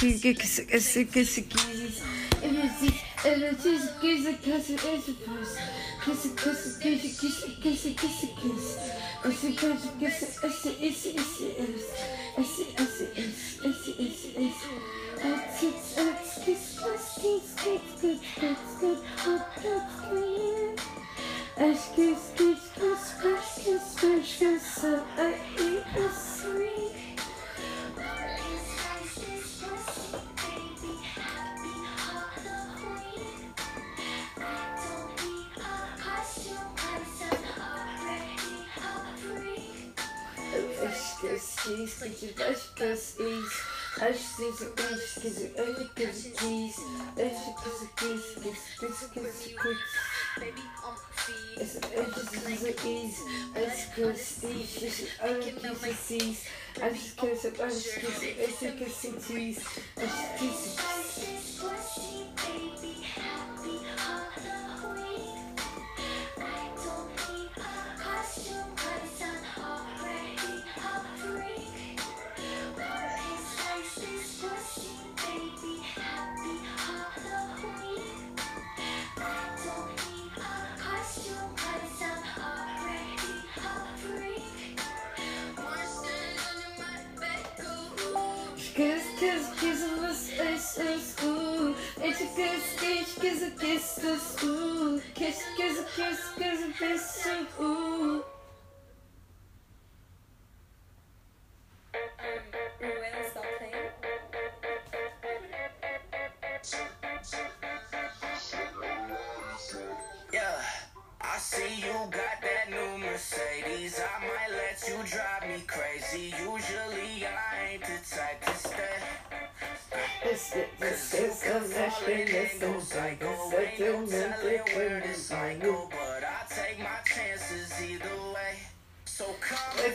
Kiss, kiss, kiss, kiss, kiss. If you see, if you kiss, kiss, kiss, kiss, kiss. Kiss, kiss, kiss, kiss, kiss, kiss, kiss, kiss. Kiss, kiss, kiss, kiss, kiss, kiss, kiss. Kiss, kiss, kiss, kiss, kiss, kiss. It's, it's, it's, kiss, kiss, kiss, kiss, kiss, kiss, kiss, hot, hot, kiss. Kiss, kiss, kiss, keys, cause you just cause ease. I see the beach, cause you only cause the keys. I see cause the keys, cause this cause the quicks. It's the edges of the ease. I just cause the ease, cause you only cause the seas. I just cause the orange, cause you only cause the trees. I just cause the kiss, kiss, kiss, was ist, ist gut. Ich kiss, ich kiss, kiss, ist gut. Kiss, kiss, kiss, kiss, ist gut. The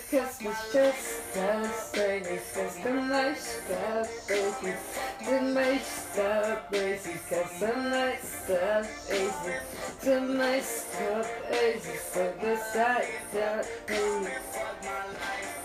Christmas just us, baby, system nice stuff, baby. Tonight stuff, baby, cause the night stuff, baby. Tonight stuff, baby, for the side stuff, baby.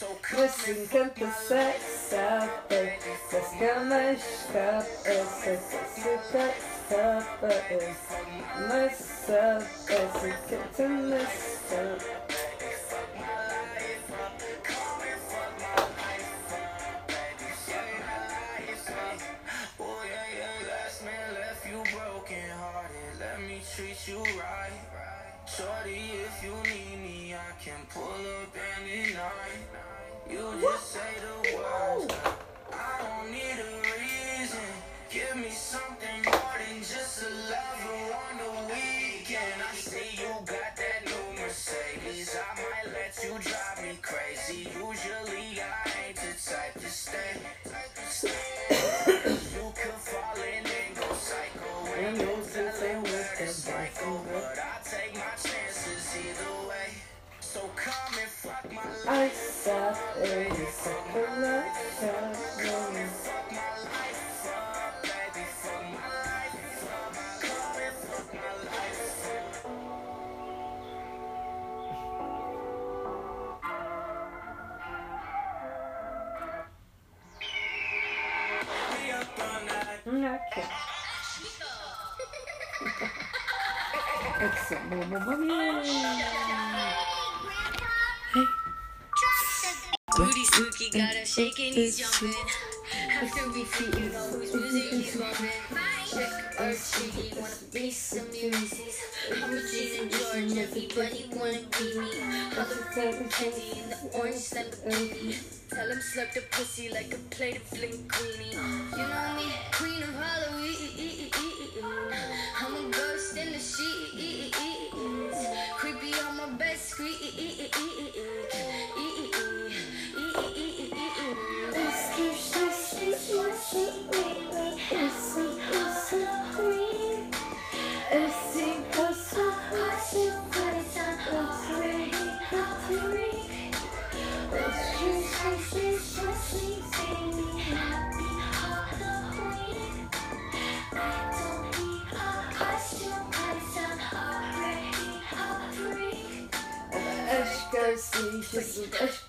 Очень компенсация, сказка шкаф, сказка шкаф, мы с тобой, Okay. Excellent. Boom, boom. Hey. Booty spooky, got us shaking, he's jumping. After we see you, know whose music he's bumping. Check our cheeky I'm a Gene in George. Everybody wanna be me. I'm the fucking candy the orange Lamborghini. Tell him slurp the pussy like a plate of linguine. You know me, queen of Halloween. I'm a ghost in the sheet.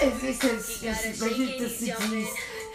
es, es, es, es, es, es, es, es,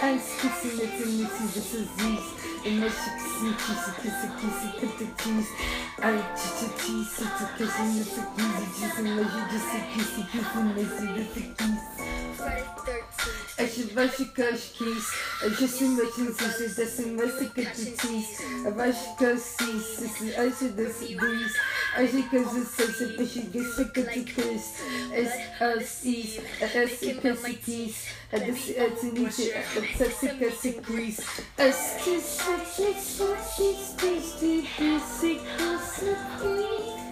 ice kissy little missy this is these and my kissy kissy kissy kissy kissy cheese I chissy cheese it's a kissy missy kissy cheese and my kissy kissy kissy missy kissy kissy Aşırbaşı köşkis, aşısın başın sisi, desin ve sıkıtıçis, abaşı köşkis, sisi, aşı desi duis, aşı közü sesi, başı gesi kötüküs, es ösis, esi kösikis, adesi etinici, adesi kösikris, eskis, eskis, eskis, eskis, eskis, eskis, eskis, eskis,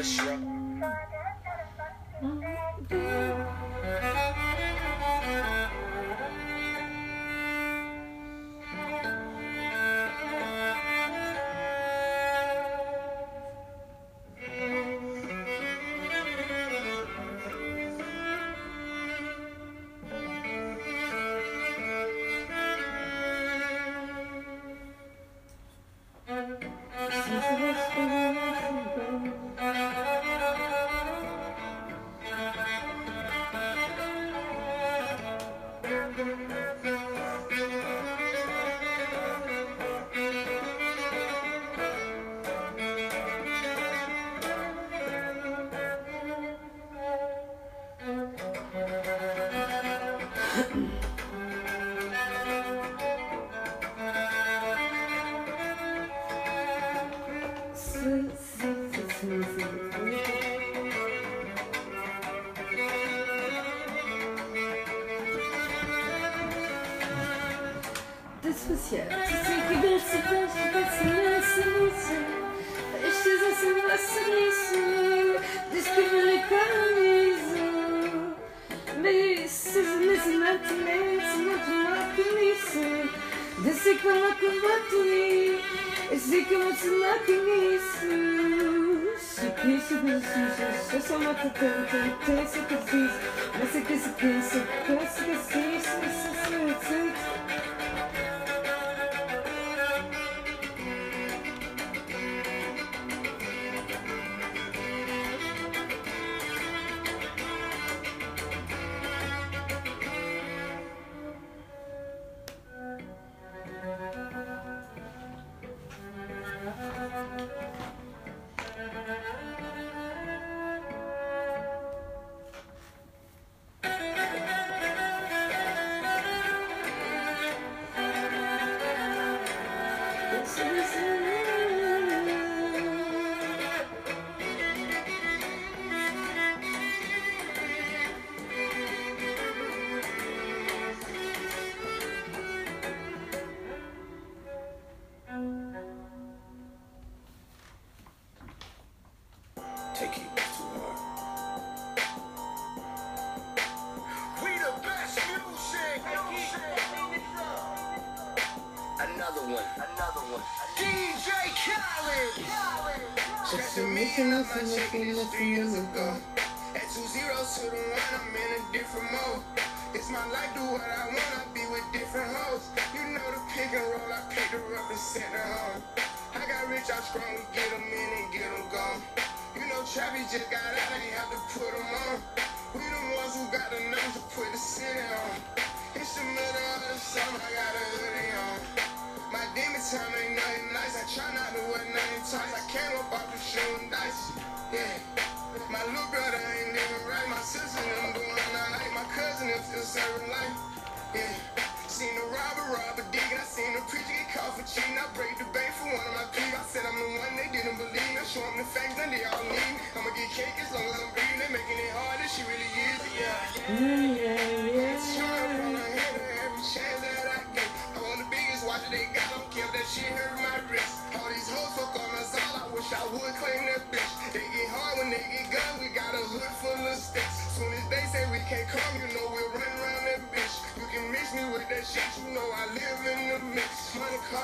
push. matini, matini, desik matini, desik matini, Isso, eu sou uma tatanta, tem esse que eu fiz, mas esse que se pensa, tem esse que se pensa, It's my life, do what I want, I be with different hoes. You know the pick and roll, I picked her up and sent her home. I got rich, I strong, get them in and get them gone. You know Trappy just got out, ain't have to put them on. We the ones who got the nerve to put the city on. It's the middle of the summer, I got a hoodie on. My demon time ain't nothing nice. I try not to wear nothing tight. I came up off the shooting dice. Yeah. My little brother ain't even right. My sister them going all night. My cousin them still serving life. Yeah. Seen the robber rob a dig. I seen the preacher get caught for cheating. I break the bank for one of my people. I said I'm the one they didn't believe. I show them the facts, then they all leave. I'ma get cake as long as I'm breathing. They making it hard as she really is. Yeah. Yeah, yeah,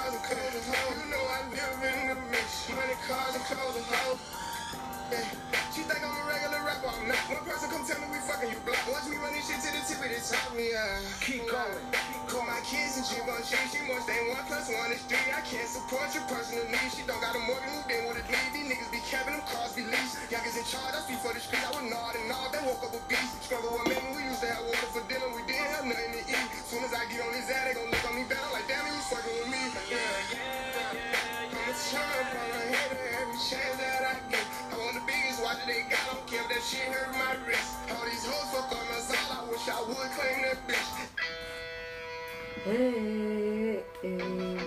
cars, and clothes and hoes. You know I live in the mix. Money, cars, and clothes and hoes. Yeah. She think I'm a regular rapper, I'm not. One person come tell me we fucking you block. Watch me run this shit to the tip of the top, me, uh. Keep going. Call my kids and she gon' cheat. She must ain't one plus one is three. I can't support your personal needs. She don't got a mortgage, moved in with a lead. These niggas be capping them cars be leased. Youngest in charge, I speak for the street. I would nod and nod. They woke up a beast. Struggle with men, we used to have water for dinner. We didn't have nothing to eat. Soon as I get on his ass, Shit hurt my wrist. All these hoes fuck on us all. I wish I would claim that bitch. Hey, hey.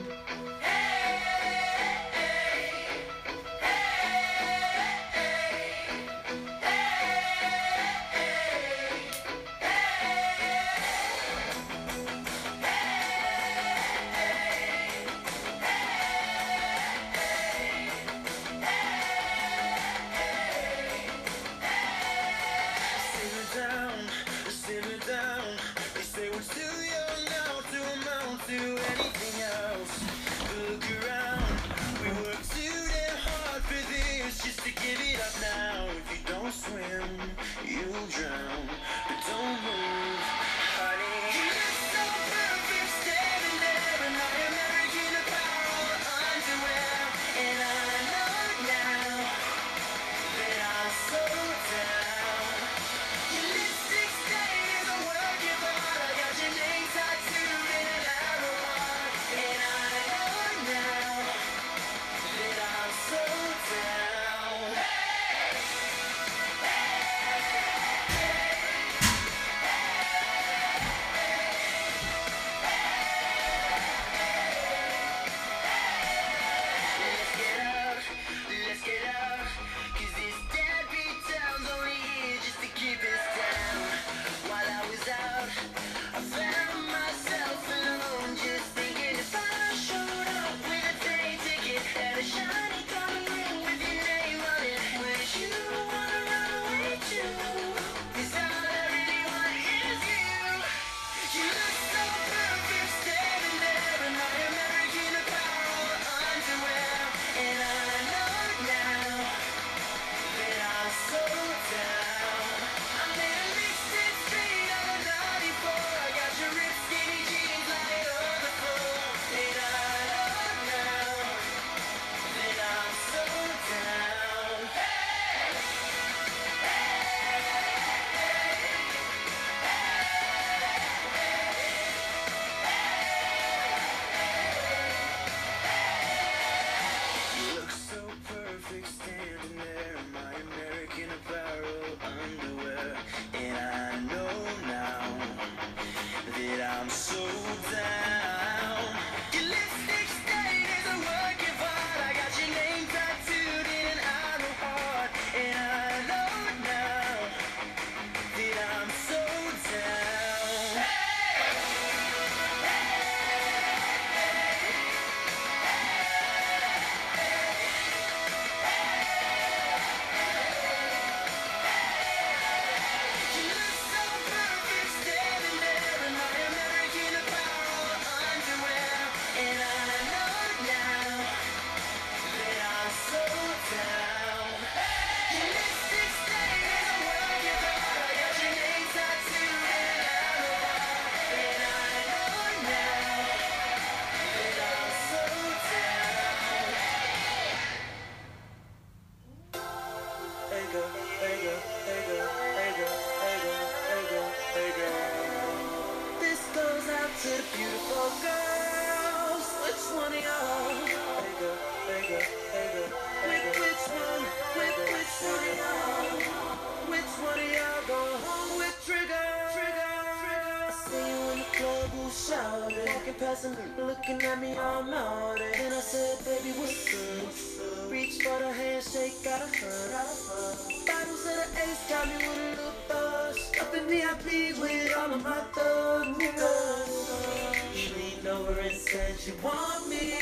Over and said, you want me?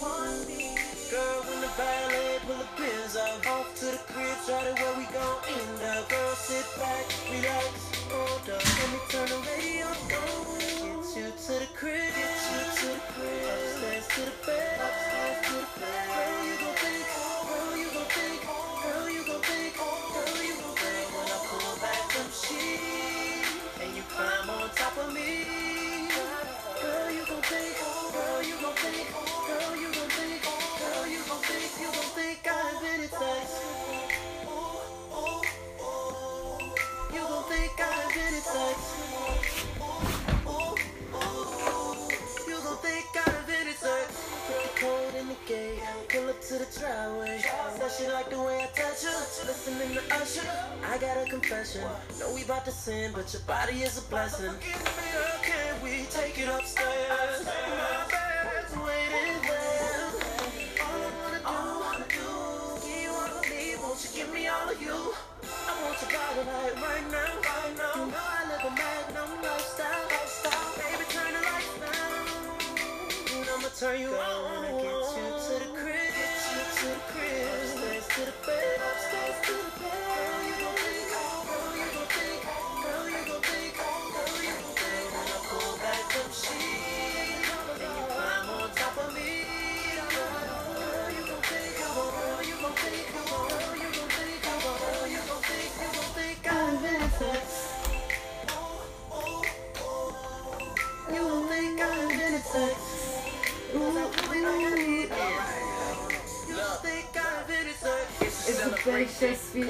Want me? Girl, when the ballet Listening to Usher, I got a confession. Know we bout to sin, but your body is a blessing. Can we take it upstairs? My waiting. All I wanna do, give you all of me. Won't you give me all of you? I want your body right now, right now. You know I live a magnum lifestyle. Baby, turn the I'ma turn you on.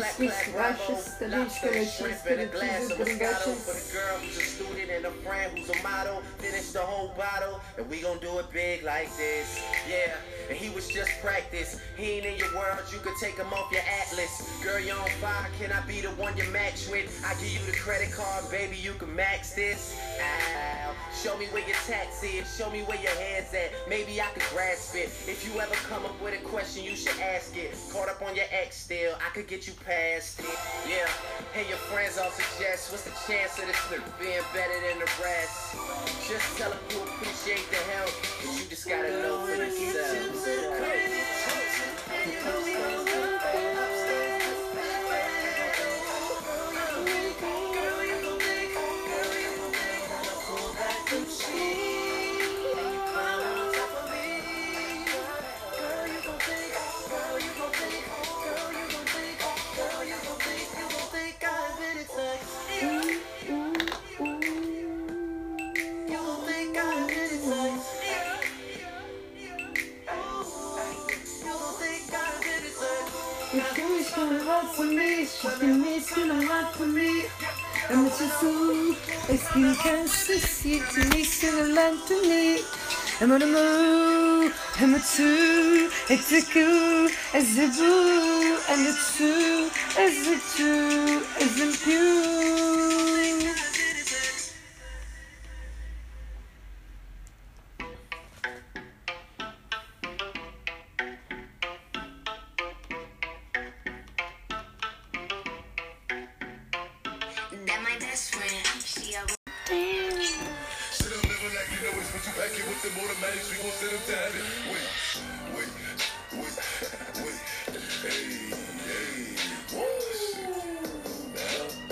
Precious, sweet, sweet, precious, the leech, delicious, the cheese, the for the girl who's a student and a friend who's a model. Finish the whole bottle, and we gon' do it big like this. Yeah, and he was just practice. He ain't in your world, you could take him off your atlas. Girl, you on fire, can I be the one you match with? I give you the credit card, baby, you can max this. Ow. Show me where your tax is, show me where your head's at. Maybe I could grasp it. If you ever come up with a question, you should ask it. Caught up on your ex still, I could get you past it. Yeah, hey, your friends all suggest what's the chance of this nigga being better than the rest? Just tell them you appreciate the help, but you just gotta know for yourself. Wish for me, been missing a lot for me. I'm just so asking cancer, see to me, a land to me. I'm on the move, I'm a two, it's a cool, as a boo, and a two, as a two, as a pew. Back here with them automatics. We gon' set them down. Wait, wait, wait, wait. Hey, hey. Shit. Now.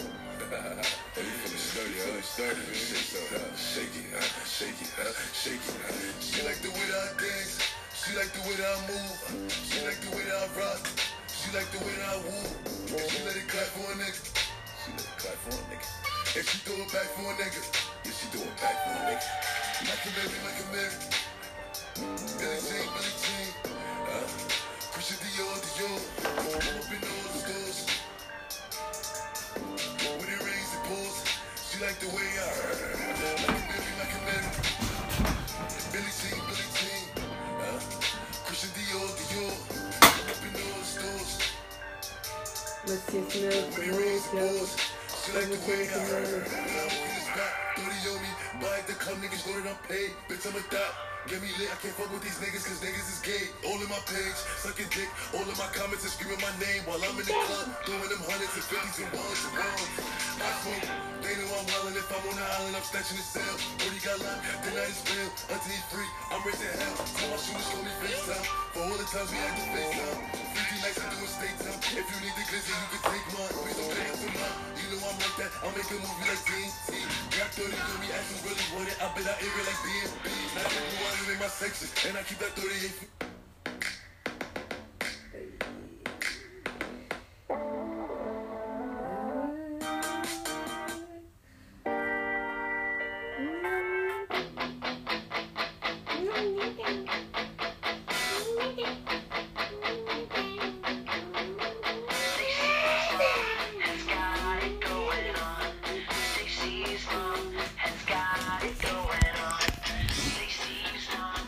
Hey, you feeling sturdy, huh? Sturdy, man. Shake it, huh? Shake it, huh? Shake it, huh? Shake it, huh? She like the way that I dance. She like the way that I move. She like the way that I rock. She like the way that I woo. And she let it clap for a nigga. She let it clap for a nigga. And she throw it back for a nigga. Yeah, she throw it back for a nigga. Like a baby, like a Mary. Billie Jean, Billie Jean. Uh, Christian Dior, Dior. Up in all the stores. When it rains, it pours. She like the way I Like a baby, like a Mary. Billie Jean, Billie Jean. Uh, Christian Dior, Dior. Up in all the stores. Let's see if milk, When it milk, rains, it She like the way I Now the club, niggas that I'm paid. Bitch, I'm a dot. Get me lit, I can't fuck with these niggas cause niggas is gay. All in my page, sucking dick. All in my comments and screaming my name while I'm in the club. Throwing them hundreds and fifties and ones and ones. I smoke, they know I'm wildin'. If I'm on the island, I'm snatching the cell. Brody got locked, then I just bail. Until he free, I'm raising hell. Call my shooters, me FaceTime. For all the times we had to. 50 nights I do a state time. If you need the glizzy, you can take mine. Please don't pay to mine. You know I'm like that. I'll make a movie like TNT. Got 30 to me, asking really want it. I bet I air it like DMB. I go out in my section, and I keep that 38.